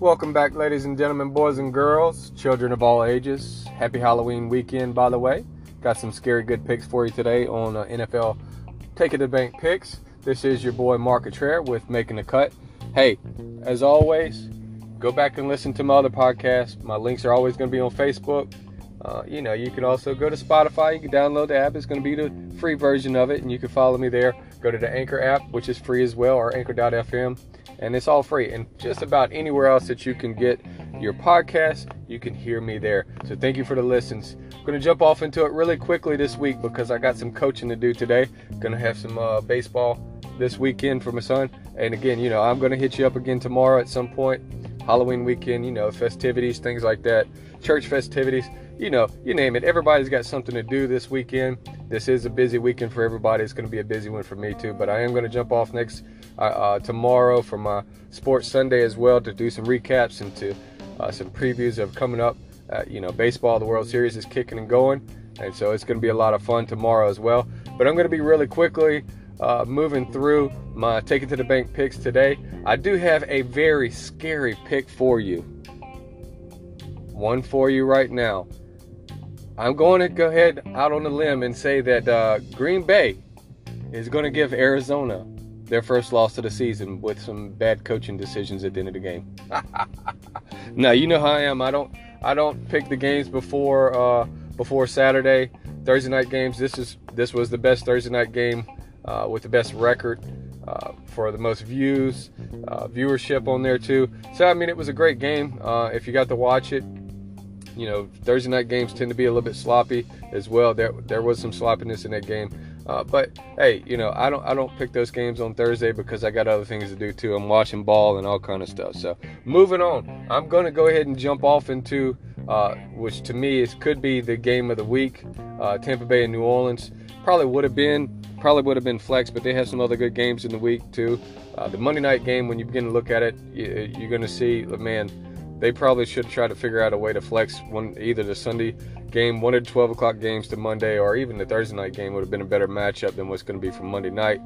Welcome back, ladies and gentlemen, boys and girls, children of all ages. Happy Halloween weekend, by the way. Got some scary good picks for you today on uh, NFL Take It to Bank picks. This is your boy Mark Cottrell with Making the Cut. Hey, as always, go back and listen to my other podcasts. My links are always going to be on Facebook. Uh, you know, you can also go to Spotify. You can download the app. It's going to be the free version of it, and you can follow me there. Go to the Anchor app, which is free as well, or Anchor.fm and it's all free. And just about anywhere else that you can get your podcast, you can hear me there. So thank you for the listens. I'm gonna jump off into it really quickly this week because I got some coaching to do today. Gonna have some uh, baseball this weekend for my son. And again, you know, I'm gonna hit you up again tomorrow at some point. Halloween weekend, you know, festivities, things like that, church festivities you know, you name it. Everybody's got something to do this weekend. This is a busy weekend for everybody. It's going to be a busy one for me too. But I am going to jump off next uh, uh, tomorrow for my Sports Sunday as well to do some recaps and to uh, some previews of coming up. Uh, you know, baseball, the World Series is kicking and going, and so it's going to be a lot of fun tomorrow as well. But I'm going to be really quickly uh, moving through my take it to the bank picks today. I do have a very scary pick for you. One for you right now. I'm going to go ahead out on a limb and say that uh, Green Bay is going to give Arizona their first loss of the season with some bad coaching decisions at the end of the game. now you know how I am. I don't I don't pick the games before uh, before Saturday. Thursday night games. This is this was the best Thursday night game uh, with the best record uh, for the most views, uh, viewership on there too. So I mean, it was a great game. Uh, if you got to watch it, you know Thursday night games tend to be a little bit sloppy as well. There there was some sloppiness in that game. Uh, but hey, you know I don't I don't pick those games on Thursday because I got other things to do too. I'm watching ball and all kind of stuff. So moving on, I'm to go ahead and jump off into uh, which to me is could be the game of the week. Uh, Tampa Bay and New Orleans probably would have been probably would have been flex, but they have some other good games in the week too. Uh, the Monday night game, when you begin to look at it, you, you're to see, man, they probably should try to figure out a way to flex one either the Sunday game, one of the 12 o'clock games to Monday, or even the Thursday night game would have been a better matchup than what's going to be for Monday night.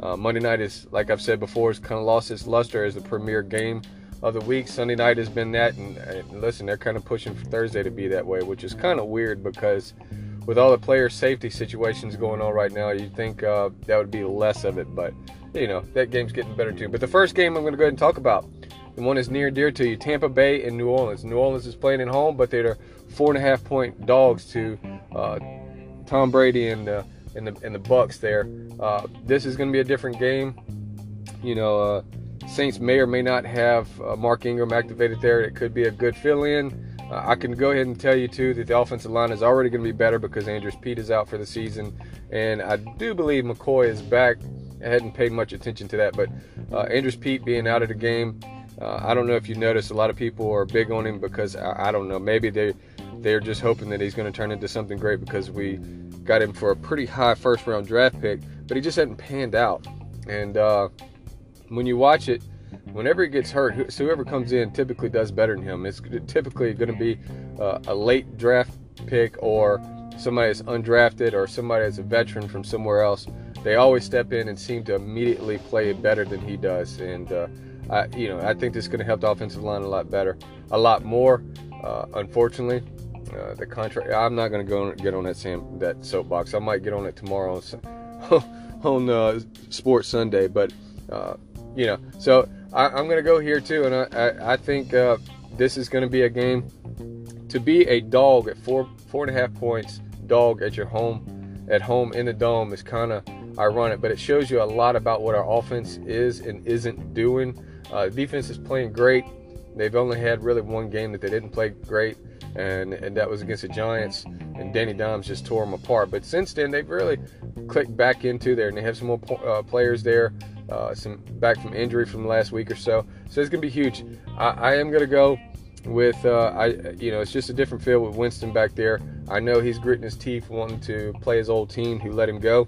Uh, Monday night is, like I've said before, has kind of lost its luster as the premier game of the week. Sunday night has been that, and, and listen, they're kind of pushing for Thursday to be that way, which is kind of weird because with all the player safety situations going on right now, you'd think uh, that would be less of it, but you know that game's getting better too. But the first game I'm going to go ahead and talk about the one is near and dear to you Tampa Bay and New Orleans. New Orleans is playing at home, but they're four and a half point dogs to uh, Tom Brady and, uh, and, the, and the Bucs there. Uh, this is going to be a different game. You know, uh, Saints may or may not have uh, Mark Ingram activated there. It could be a good fill in. Uh, I can go ahead and tell you, too, that the offensive line is already going to be better because Andrus Peat is out for the season. And I do believe McCoy is back. I hadn't paid much attention to that, but Andrus Peat being out of the game uh, I don't know if you noticed, a lot of people are big on him because I, I don't know. Maybe they they're just hoping that he's going to turn into something great because we got him for a pretty high first round draft pick, but he just hadn't panned out. And uh, when you watch it, whenever he gets hurt, whoever comes in typically does better than him. It's typically going to be uh, a late draft pick or somebody that's undrafted or somebody that's a veteran from somewhere else. They always step in and seem to immediately play it better than he does. And uh, I, you know, I think this is going to help the offensive line a lot better, a lot more. Uh, unfortunately, uh, the contract. I'm not going to go get on that Sam that soapbox. I might get on it tomorrow on, on uh, Sports Sunday, but uh, you know. So I, am going to go here too, and I, I, I think uh, this is going to be a game to be a dog at four four and a half points, dog at your home, at home in the dome is kind of ironic, but it shows you a lot about what our offense is and isn't doing. Uh, defense is playing great. They've only had really one game that they didn't play great, and, and that was against the Giants. And Danny Dimes just tore them apart. But since then, they've really clicked back into there, and they have some more uh, players there, uh, some back from injury from last week or so. So it's going to be huge. I, I am going to go with uh, I you know it's just a different feel with Winston back there. I know he's gritting his teeth wanting to play his old team who let him go.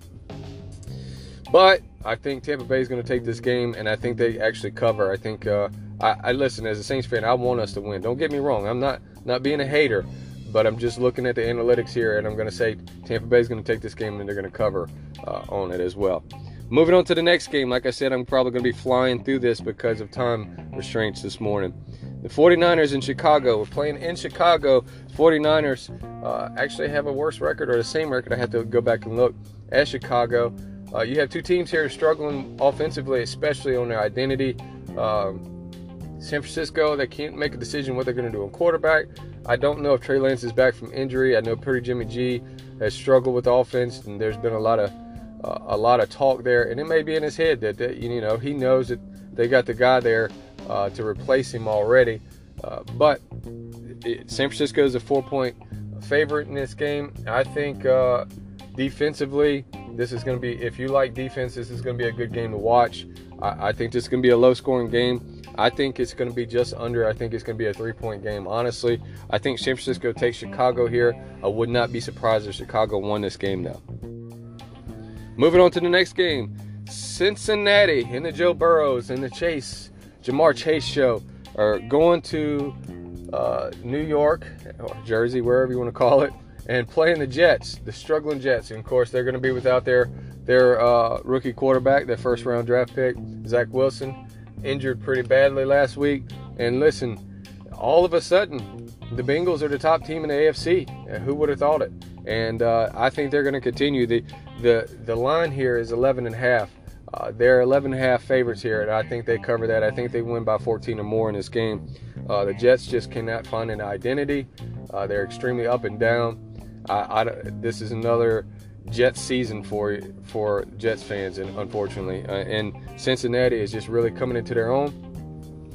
But I think Tampa Bay is going to take this game, and I think they actually cover. I think uh, I, I, listen as a Saints fan. I want us to win. Don't get me wrong. I'm not not being a hater, but I'm just looking at the analytics here, and I'm going to say Tampa Bay is going to take this game, and they're going to cover uh, on it as well. Moving on to the next game, like I said, I'm probably going to be flying through this because of time restraints this morning. The 49ers in Chicago. We're playing in Chicago. 49ers uh, actually have a worse record or the same record. I had to go back and look at Chicago. Uh, you have two teams here struggling offensively, especially on their identity. Um, San Francisco, they can't make a decision what they're going to do on quarterback. I don't know if Trey Lance is back from injury. I know Pretty Jimmy G has struggled with offense, and there's been a lot of uh, a lot of talk there, and it may be in his head that, that you know he knows that they got the guy there uh, to replace him already. Uh, but it, San Francisco is a four-point favorite in this game. I think uh, defensively, this is going to be. If you like defense, this is going to be a good game to watch. I, I think this is going to be a low-scoring game. I think it's going to be just under. I think it's going to be a three point game. Honestly, I think San Francisco takes Chicago here. I would not be surprised if Chicago won this game, though. Moving on to the next game Cincinnati and the Joe Burrows and the Chase, Ja'Marr Chase show are going to uh, New York or Jersey, wherever you want to call it, and playing the Jets, the struggling Jets. And of course, they're going to be without their their uh, rookie quarterback, their first round draft pick, Zach Wilson injured pretty badly last week. And listen, all of a sudden, the Bengals are the top team in the AFC. Who would have thought it? And uh, I think they're going to continue. the the The line here is 11 and a half. Uh, they're 11 and a half favorites here, and I think they cover that. I think they win by 14 or more in this game. Uh, the Jets just cannot find an identity. Uh, they're extremely up and down. I, I, this is another Jets season for for Jets fans, and unfortunately, uh, and Cincinnati is just really coming into their own.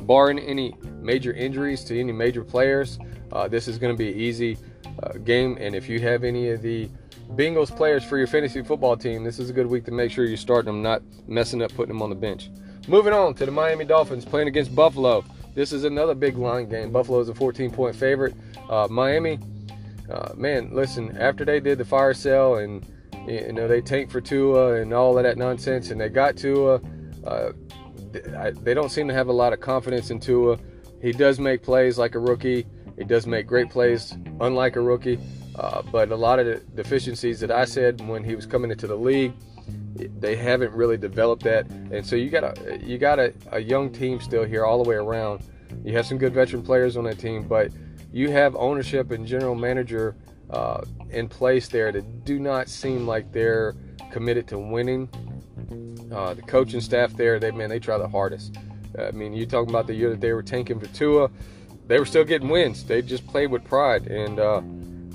Barring any major injuries to any major players, uh, this is going to be an easy uh, game. And if you have any of the Bengals players for your fantasy football team, this is a good week to make sure you're starting them, not messing up putting them on the bench. Moving on to the Miami Dolphins playing against Buffalo. This is another big line game. Buffalo is a 14 point favorite. Uh, Miami, uh, man, listen, after they did the fire sale and you know, they tanked for Tua and all of that nonsense, and they got Tua. Uh, they don't seem to have a lot of confidence in Tua. He does make plays like a rookie. He does make great plays, unlike a rookie. Uh, but a lot of the deficiencies that I said when he was coming into the league, they haven't really developed that. And so you got a you got a, a young team still here all the way around. You have some good veteran players on that team, but you have ownership and general manager uh, in place there that do not seem like they're committed to winning. Uh, the coaching staff there, they man, they try the hardest. I mean, you're talking about the year that they were tanking for Tua, they were still getting wins. They just played with pride, and uh,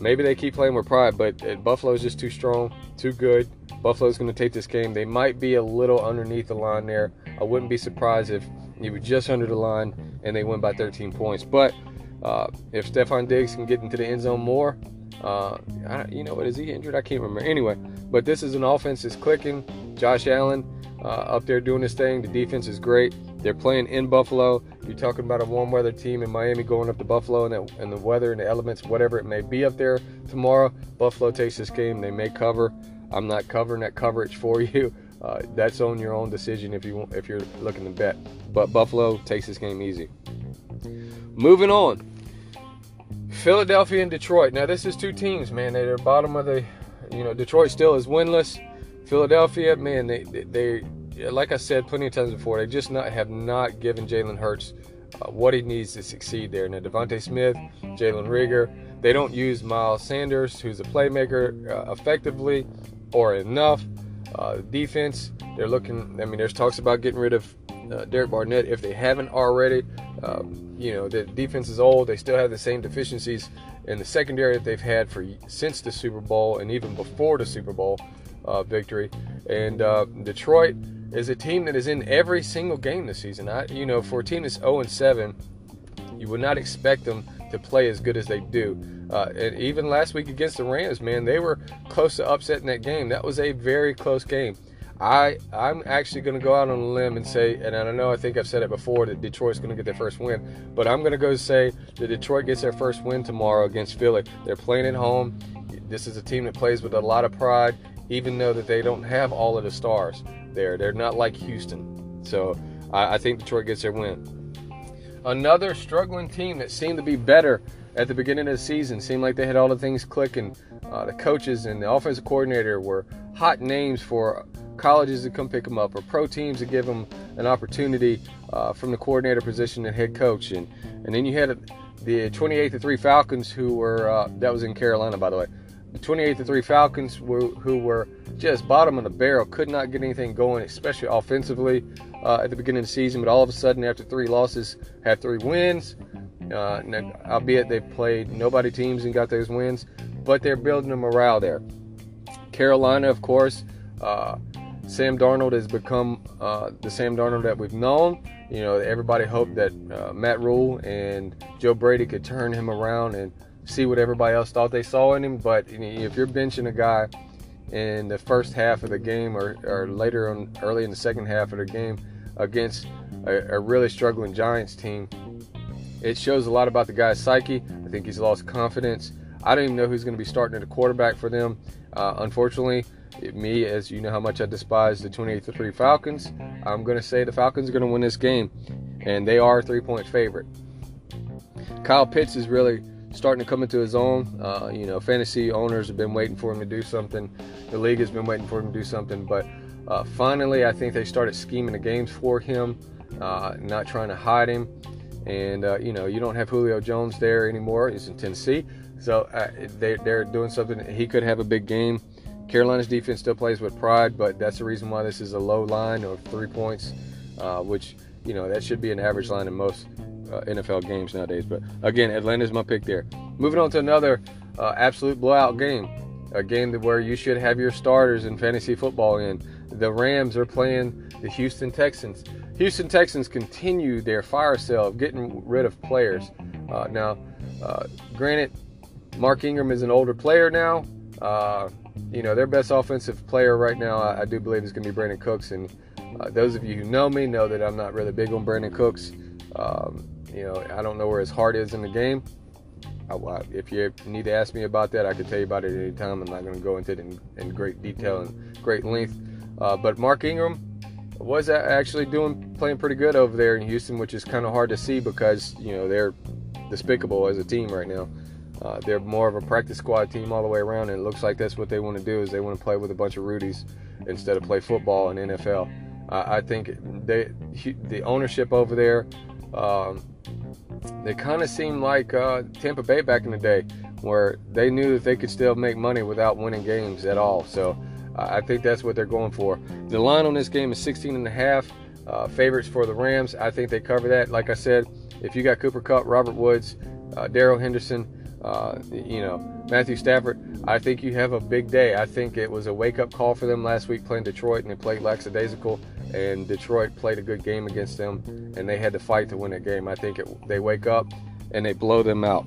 maybe they keep playing with pride. But uh, Buffalo's just too strong, too good. Buffalo's going to take this game. They might be a little underneath the line there. I wouldn't be surprised if you were just under the line and they win by 13 points. But uh, if Stefon Diggs can get into the end zone more, uh, I, you know what? Is he injured? I can't remember. Anyway, but this is an offense that's clicking. Josh Allen uh, up there doing his thing. The defense is great. They're playing in Buffalo. You're talking about a warm weather team in Miami going up to Buffalo and the, and the weather and the elements, whatever it may be up there tomorrow. Buffalo takes this game. They may cover. I'm not covering that coverage for you. Uh, that's on your own decision if you want, if you're looking to bet. But Buffalo takes this game easy. Moving on. Philadelphia and Detroit. Now this is two teams, man. They're bottom of the, you know, Detroit still is winless. Philadelphia, man, they they, like I said plenty of times before, they just not have not given Jalen Hurts uh, what he needs to succeed there. Now DeVonta Smith, Jalen Reagor, they don't use Miles Sanders, who's a playmaker, uh, effectively or enough. Uh, defense, they're looking. I mean, there's talks about getting rid of uh, Derek Barnett if they haven't already. Um, you know, the defense is old. They still have the same deficiencies in the secondary that they've had for since the Super Bowl and even before the Super Bowl uh, victory. And uh, Detroit is a team that is in every single game this season. I, you know, for a team that's 0 and 7, you would not expect them to play as good as they do. Uh, and even last week against the Rams, man, they were close to upsetting that game. That was a very close game. I I'm actually going to go out on a limb and say, and I know I think I've said it before that Detroit's going to get their first win, but I'm going to go say that Detroit gets their first win tomorrow against Philly. They're playing at home. This is a team that plays with a lot of pride, even though that they don't have all of the stars there. They're not like Houston, so I, I think Detroit gets their win. Another struggling team that seemed to be better at the beginning of the season, seemed like they had all the things clicking. Uh, the coaches and the offensive coordinator were hot names for colleges to come pick them up or pro teams to give them an opportunity uh, from the coordinator position and head coach. And, and then you had the 28 to 3 Falcons, who were, uh, that was in Carolina, by the way. The 28 to 3 Falcons, were, who were just bottom of the barrel, could not get anything going, especially offensively uh, at the beginning of the season. But all of a sudden, after three losses, had three wins. Uh, albeit they played nobody teams and got those wins, but they're building a morale there. Carolina, of course, uh, Sam Darnold has become uh, the Sam Darnold that we've known. You know, everybody hoped that uh, Matt Rhule and Joe Brady could turn him around and see what everybody else thought they saw in him. But if you're benching a guy in the first half of the game or, or later on, early in the second half of the game against a, a really struggling Giants team, it shows a lot about the guy's psyche. I think he's lost confidence. I don't even know who's going to be starting at a quarterback for them. Uh, unfortunately, me, as you know how much I despise the 28 3 Falcons, I'm going to say the Falcons are going to win this game, and they are a three point favorite. Kyle Pitts is really starting to come into his own. Uh, you know, fantasy owners have been waiting for him to do something. The league has been waiting for him to do something, but uh, finally, I think they started scheming the games for him, uh, not trying to hide him. And uh, you know, you don't have Julio Jones there anymore. He's in Tennessee, so uh, they, they're doing something. He could have a big game. Carolina's defense still plays with pride, but that's the reason why this is a low line of three points, uh, which you know that should be an average line in most uh, NFL games nowadays. But again, Atlanta's my pick there. Moving on to another uh, absolute blowout game, a game where you should have your starters in fantasy football in. The Rams are playing the Houston Texans. Houston Texans continue their fire sale of getting rid of players. Uh, now, uh, granted, Mark Ingram is an older player now. Uh, you know, their best offensive player right now, I, I do believe, is going to be Brandin Cooks. And uh, those of you who know me know that I'm not really big on Brandin Cooks. Um, you know, I don't know where his heart is in the game. I, if you need to ask me about that, I can tell you about it any time. I'm not going to go into it in, in, great detail and great length. Uh, but Mark Ingram was actually doing playing pretty good over there in Houston, which is kind of hard to see because you know they're despicable as a team right now. Uh, they're more of a practice squad team all the way around, and it looks like that's what they want to do is they want to play with a bunch of Rudies instead of play football in NFL. I think they the ownership over there, um, they kind of seem like uh, Tampa Bay back in the day, where they knew that they could still make money without winning games at all. So uh, I think that's what they're going for. The line on this game is 16 and a half. Uh, favorites for the Rams. I think they cover that. Like I said, if you got Cooper Kupp, Robert Woods, uh, Darrell Henderson, uh, you know, Matthew Stafford, I think you have a big day. I think it was a wake up call for them last week playing Detroit, and they played lackadaisical, and Detroit played a good game against them, and they had to fight to win that game. I think it, they wake up and they blow them out.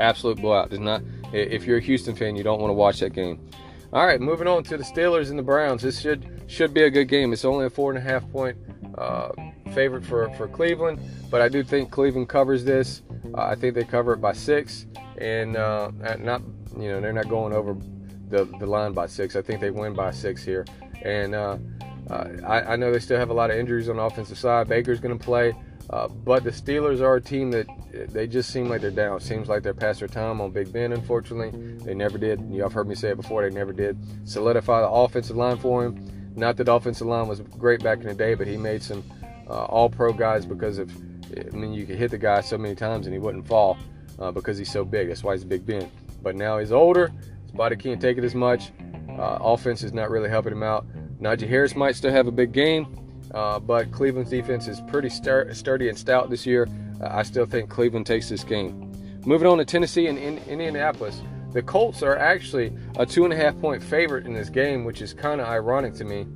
Absolute blowout. Does not. If you're a Houston fan, you don't want to watch that game. All right, moving on to the Steelers and the Browns. This should should be a good game. It's only a four and a half point uh, favorite for, for Cleveland, but I do think Cleveland covers this. Uh, I think they cover it by six, and uh, not you know they're not going over the, the line by six. I think they win by six here, and uh, uh, I, I, know they still have a lot of injuries on the offensive side. Baker's going to play, uh, but the Steelers are a team that they just seem like they're down. It seems like they're past their time on Big Ben. Unfortunately, they never did. You have heard me say it before. They never did solidify the offensive line for him. Not that offensive line was great back in the day, but he made some uh, all pro guys because of, I mean, you could hit the guy so many times and he wouldn't fall uh, because he's so big. That's why he's Big Ben. But now he's older, his body can't take it as much. Uh, offense is not really helping him out. Najee Harris might still have a big game, uh, but Cleveland's defense is pretty sturdy and stout this year. I still think Cleveland takes this game. Moving on to Tennessee and in Indianapolis. The Colts are actually a two and a half point favorite in this game, which is kind of ironic to me.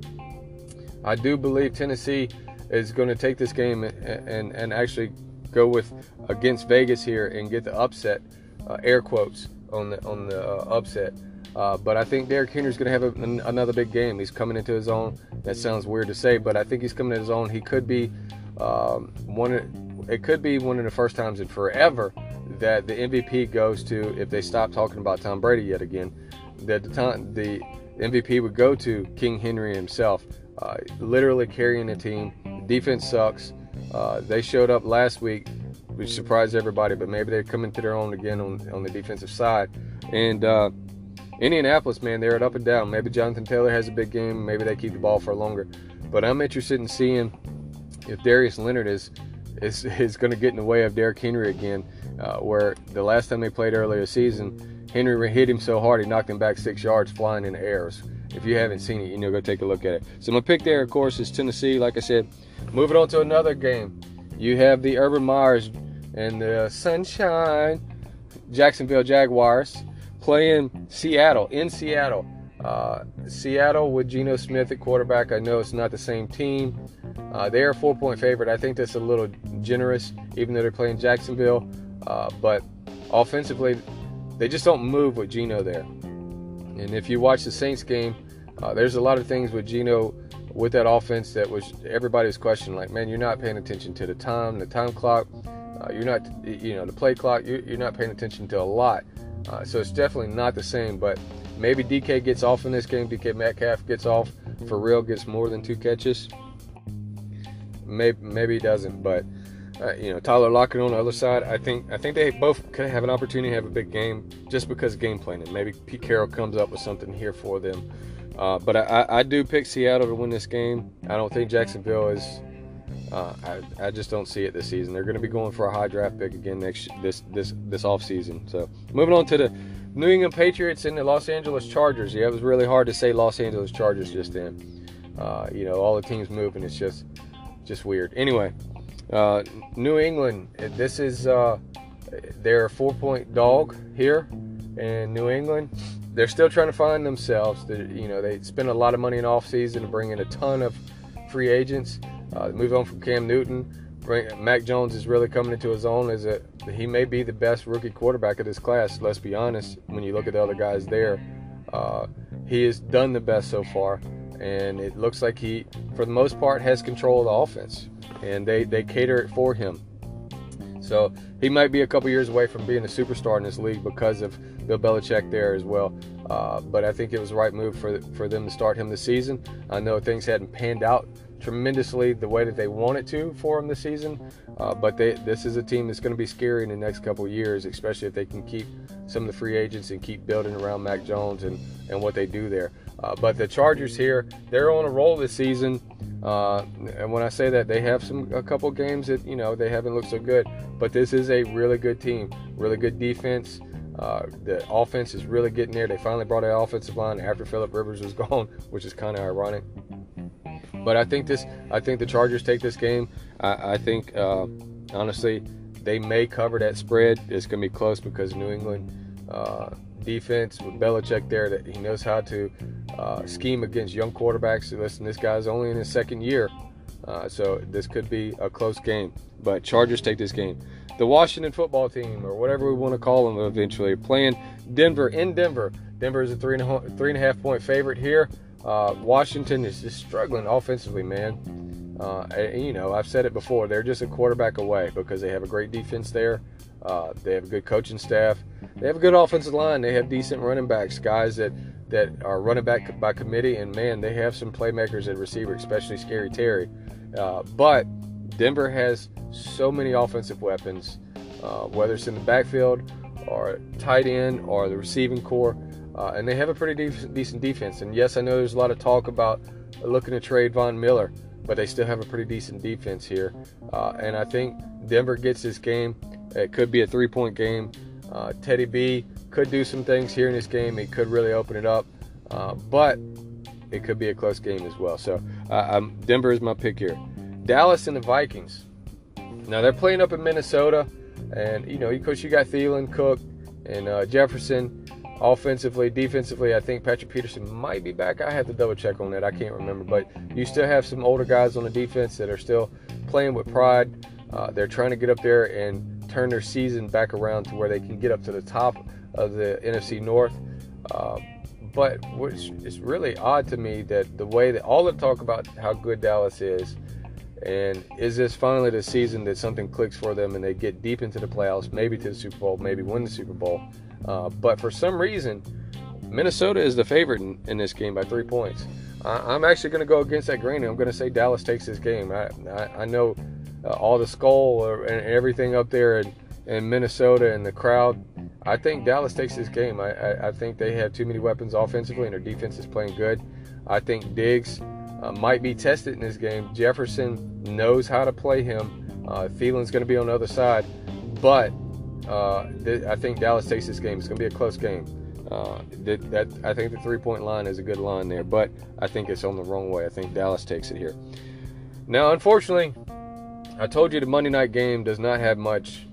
I do believe Tennessee is going to take this game and, and, and actually go with against Vegas here and get the upset, uh, air quotes on the on the uh, upset. Uh, but I think Derrick Henry is going to have a, an, another big game. He's coming into his own. That sounds weird to say, but I think he's coming into his own. He could be um, one. It could be one of the first times in forever that the MVP goes to if they stop talking about Tom Brady yet again. That the time the MVP would go to King Henry himself, uh, literally carrying the team. defense sucks. Uh, they showed up last week which surprised everybody. But maybe they're coming to their own again on on the defensive side. And uh, Indianapolis, man, they're up and down. Maybe Jonathan Taylor has a big game. Maybe they keep the ball for longer. But I'm interested in seeing if Darius Leonard is is, is going to get in the way of Derrick Henry again, uh, where the last time they played earlier season, Henry hit him so hard he knocked him back six yards flying in the airs. If you haven't seen it, you know, go take a look at it. So my pick there, of course, is Tennessee. Like I said, moving on to another game, you have the Urban Meyers and the Sunshine Jacksonville Jaguars playing Seattle in Seattle. Uh, Seattle with Geno Smith at quarterback. I know it's not the same team. Uh, they are a four point favorite. I think that's a little generous, even though they're playing Jacksonville. Uh, but offensively, they just don't move with Geno there. And if you watch the Saints game, uh, there's a lot of things with Geno with that offense that was everybody's question. Like, man, you're not paying attention to the time, the time clock. Uh, you're not, you know, the play clock. You're, you're not paying attention to a lot. Uh, so it's definitely not the same. But maybe DK gets off in this game. DK Metcalf gets off for real, gets more than two catches. Maybe maybe he doesn't, but uh, you know Tyler Lockett on the other side. I think I think they both could have an opportunity to have a big game just because of game planning. Maybe Pete Carroll comes up with something here for them. Uh, but I, I, do pick Seattle to win this game. I don't think Jacksonville is. Uh, I, I just don't see it this season. They're going to be going for a high draft pick again next this this this off season. So moving on to the New England Patriots and the Los Angeles Chargers. Yeah, it was really hard to say Los Angeles Chargers just then. Uh, you know, all the teams moving. It's just just weird. Anyway, uh, New England. This is uh, they're a four-point dog here in New England. They're still trying to find themselves. They're, you know, they spend a lot of money in off-season to bring in a ton of free agents. Uh, move on from Cam Newton. Mac Jones is really coming into his own as a he may be the best rookie quarterback of this class. Let's be honest. When you look at the other guys there, uh, he has done the best so far and it looks like he, for the most part, has control of the offense, and they they cater it for him. So he might be a couple years away from being a superstar in this league because of Bill Belichick there as well. Uh, but I think it was the right move for for them to start him this season. I know things hadn't panned out tremendously the way that they wanted to for him this season, uh, but they, this is a team that's going to be scary in the next couple years, especially if they can keep some of the free agents and keep building around Mac Jones and, and what they do there. Uh, but the Chargers here, they're on a roll this season. Uh, and when I say that, they have some a couple games that you know they haven't looked so good. But this is a really good team, really good defense. Uh, the offense is really getting there. They finally brought an offensive line after Philip Rivers was gone, which is kind of ironic. But I think this, I think the Chargers take this game. I, I think uh, honestly, they may cover that spread. It's going to be close because New England uh, defense with Belichick there that he knows how to uh, scheme against young quarterbacks. Listen, this guy's only in his second year, uh, so this could be a close game. But Chargers take this game. The Washington football team, or whatever we want to call them, eventually playing Denver in Denver. Denver is a three and a, three and a half point favorite here. Uh, Washington is just struggling offensively, man. Uh, and, you know, I've said it before. They're just a quarterback away because they have a great defense there. Uh, they have a good coaching staff. They have a good offensive line. They have decent running backs, guys that that are running back by committee, and man, they have some playmakers at receiver, especially Scary Terry. Uh, but Denver has so many offensive weapons, uh, whether it's in the backfield or tight end or the receiving corps, uh, and they have a pretty de- decent defense. And yes, I know there's a lot of talk about looking to trade Von Miller, but they still have a pretty decent defense here. Uh, and I think Denver gets this game. It could be a three-point game. Uh, Teddy B could do some things here in this game. He could really open it up, uh, but it could be a close game as well. So uh, Denver is my pick here. Dallas and the Vikings. Now they're playing up in Minnesota, and you know, of course, you got Thielen, Cook, and uh, Jefferson. Offensively, defensively, I think Patrick Peterson might be back. I have to double check on that. I can't remember, but you still have some older guys on the defense that are still playing with pride. Uh, they're trying to get up there and turn their season back around to where they can get up to the top of the NFC North. Uh, but which is really odd to me that the way that all the talk about how good Dallas is, and is this finally the season that something clicks for them and they get deep into the playoffs, maybe to the Super Bowl, maybe win the Super Bowl. Uh, but for some reason, Minnesota is the favorite in, in this game by three points. I, am actually going to go against that grain. I'm going to say Dallas takes this game. I, I, I know uh, all the skull and everything up there in, in Minnesota and the crowd, I think Dallas takes this game. I, I, I, think they have too many weapons offensively and their defense is playing good. I think Diggs uh, might be tested in this game. Jefferson knows how to play him. Uh, Thielen's going to be on the other side, but uh, th- I think Dallas takes this game. It's going to be a close game. Uh, that, that, I think the three-point line is a good line there, but I think it's on the wrong way. I think Dallas takes it here. Now, unfortunately, I told you the Monday night game does not have much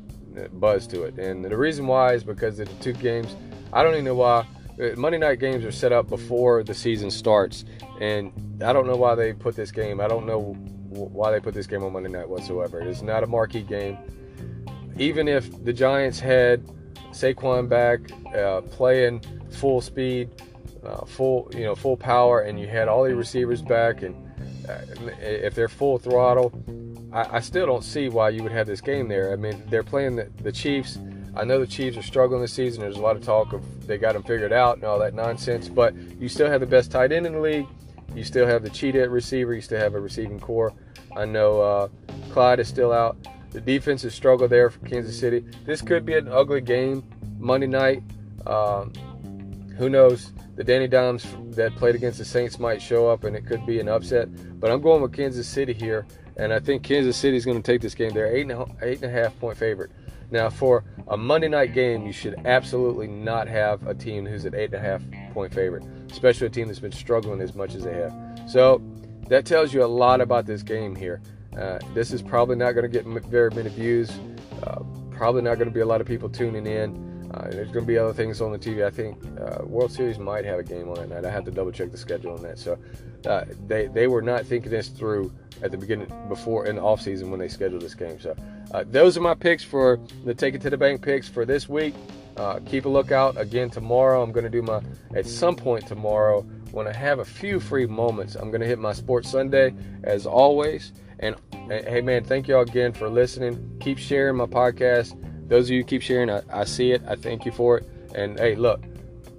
buzz to it. And the reason why is because of the two games. I don't even know why. Uh, Monday night games are set up before the season starts, and I don't know why they put this game. I don't know why they put this game on Monday night whatsoever. It's not a marquee game. Even if the Giants had Saquon back, uh, playing full speed, uh, full you know full power, and you had all the receivers back, and uh, if they're full throttle, I, I, still don't see why you would have this game there. I mean, they're playing the, the Chiefs. I know the Chiefs are struggling this season. There's a lot of talk of they got them figured out and all that nonsense, but you still have the best tight end in the league. You still have the cheetah receiver. You still have a receiving corps. I know uh, Clyde is still out. The defense has struggled there for Kansas City. This could be an ugly game Monday night. Um, who knows? The Danny Dimes that played against the Saints might show up, and it could be an upset. But I'm going with Kansas City here, and I think Kansas City is going to take this game. They're eight and a, eight and a half point favorite. Now, for a Monday night game, you should absolutely not have a team who's an eight and a half point favorite, especially a team that's been struggling as much as they have. So that tells you a lot about this game here. Uh, this is probably not going to get very many views. Uh, probably not going to be a lot of people tuning in. Uh, there's going to be other things on the TV. I think uh, World Series might have a game on that night. I have to double check the schedule on that. So uh, they they were not thinking this through at the beginning before in the off season when they scheduled this game. So uh, those are my picks for the Take It to the Bank picks for this week. Uh, keep a lookout again tomorrow. I'm going to do my at some point tomorrow when I have a few free moments. I'm going to hit my Sports Sunday as always. And hey man, thank y'all again for listening. Keep sharing my podcast those of you keep sharing, I, I see it. I thank you for it. And hey, look,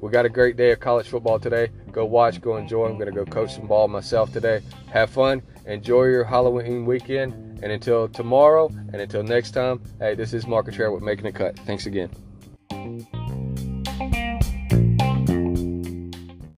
we got a great day of college football today. Go watch, go enjoy. I'm going to go coach some ball myself today. Have fun. Enjoy your Halloween weekend. And until tomorrow and until next time, hey, this is Mark Contreras with Making a Cut. Thanks again.